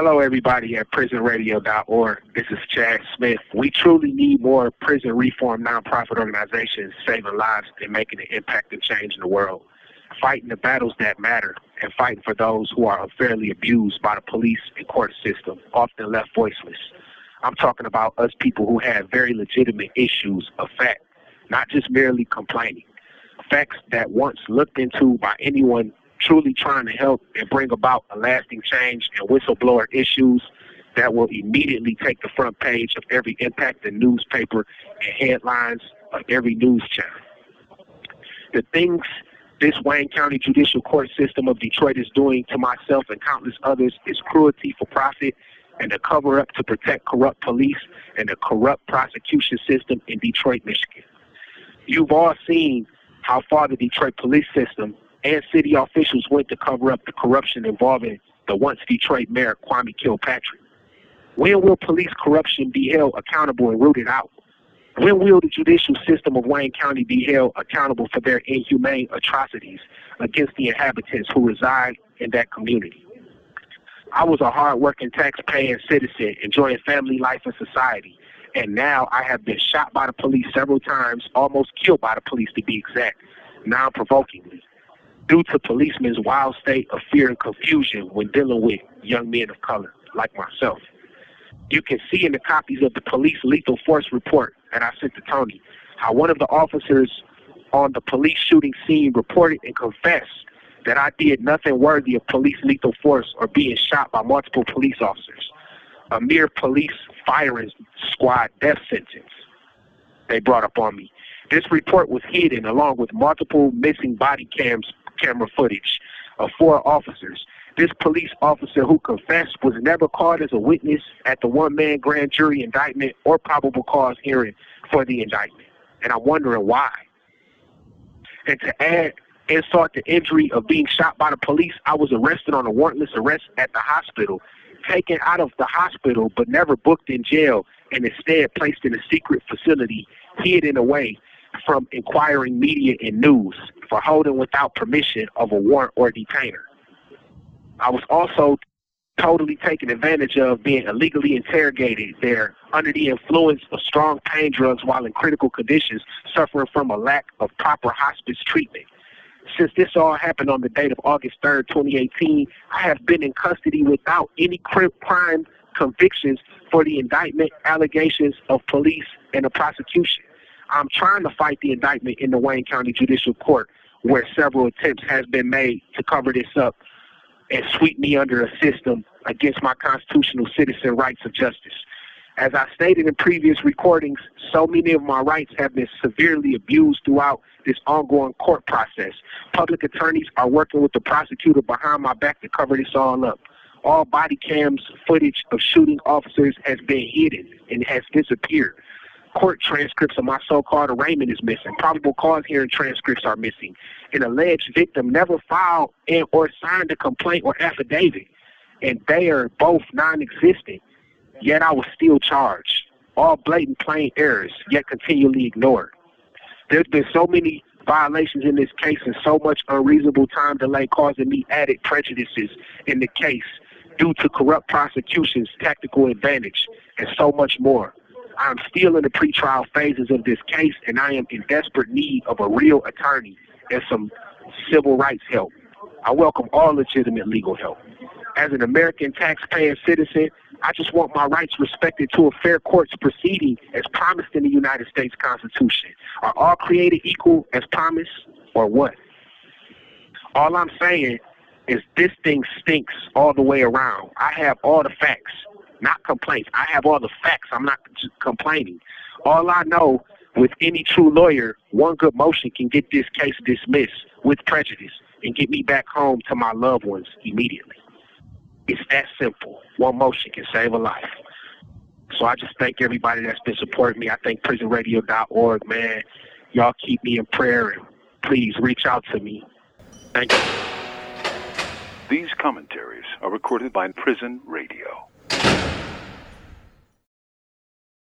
Hello, everybody at prisonradio.org. This is Chad Smith. We truly need more prison reform nonprofit organizations saving lives and making an impact and change in the world. Fighting the battles that matter and fighting for those who are unfairly abused by the police and court system, often left voiceless. I'm talking about us people who have very legitimate issues of fact, not just merely complaining. Facts that once looked into by anyone truly trying to help and bring about a lasting change and whistleblower issues that will immediately take the front page of every impacted newspaper and headlines of every news channel. The things this Wayne County Judicial Court system of Detroit is doing to myself and countless others is cruelty for profit and a cover up to protect corrupt police and a corrupt prosecution system in Detroit, Michigan. You've all seen how far the Detroit police system and city officials went to cover up the corruption involving the once Detroit mayor Kwame Kilpatrick. When will police corruption be held accountable and rooted out? When will the judicial system of Wayne County be held accountable for their inhumane atrocities against the inhabitants who reside in that community? I was a hard-working tax-paying citizen enjoying family life and society, and now I have been shot by the police several times, almost killed by the police to be exact, non-provokingly, due to policemen's wild state of fear and confusion when dealing with young men of color like myself. You can see in the copies of the police lethal force report that I sent to Tony how one of the officers on the police shooting scene reported and confessed that I did nothing worthy of police lethal force or being shot by multiple police officers. A mere police firing squad death sentence they brought up on me. This report was hidden along with multiple missing body cams camera footage of four officers. This police officer who confessed was never called as a witness at the one-man grand jury indictment or probable cause hearing for the indictment. And I'm wondering why. And to add insult to injury of being shot by the police, I was arrested on a warrantless arrest at the hospital, taken out of the hospital but never booked in jail and instead placed in a secret facility hidden away from inquiring media and news for holding without permission of a warrant or detainer. I was also totally taken advantage of being illegally interrogated there under the influence of strong pain drugs while in critical conditions, suffering from a lack of proper hospice treatment. Since this all happened on the date of August 3rd, 2018, I have been in custody without any crime convictions for the indictment, allegations of police, and the prosecution. I'm trying to fight the indictment in the Wayne County Judicial Court, where several attempts has been made to cover this up and sweep me under a system against my constitutional citizen rights of justice. As I stated in previous recordings, so many of my rights have been severely abused throughout this ongoing court process. Public attorneys are working with the prosecutor behind my back to cover this all up. All body cams footage of shooting officers has been hidden and has disappeared court transcripts of my so-called arraignment is missing. Probable cause hearing transcripts are missing. An alleged victim never filed and or signed a complaint or affidavit, and they are both non-existent. Yet I was still charged. All blatant plain errors, yet continually ignored. There's been so many violations in this case and so much unreasonable time delay causing me added prejudices in the case due to corrupt prosecutions, tactical advantage, and so much more. I'm still in the pretrial phases of this case, and I am in desperate need of a real attorney and some civil rights help. I welcome all legitimate legal help. As an American taxpaying citizen, I just want my rights respected to a fair court's proceeding as promised in the United States Constitution. Are all created equal as promised, or what? All I'm saying is this thing stinks all the way around. I have all the facts not complaints. I have all the facts. I'm not complaining. All I know with any true lawyer, one good motion can get this case dismissed with prejudice and get me back home to my loved ones immediately. It's that simple. One motion can save a life. So I just thank everybody that's been supporting me. I thank prisonradio.org, man. Y'all keep me in prayer and please reach out to me. Thank you. These commentaries are recorded by Prison Radio.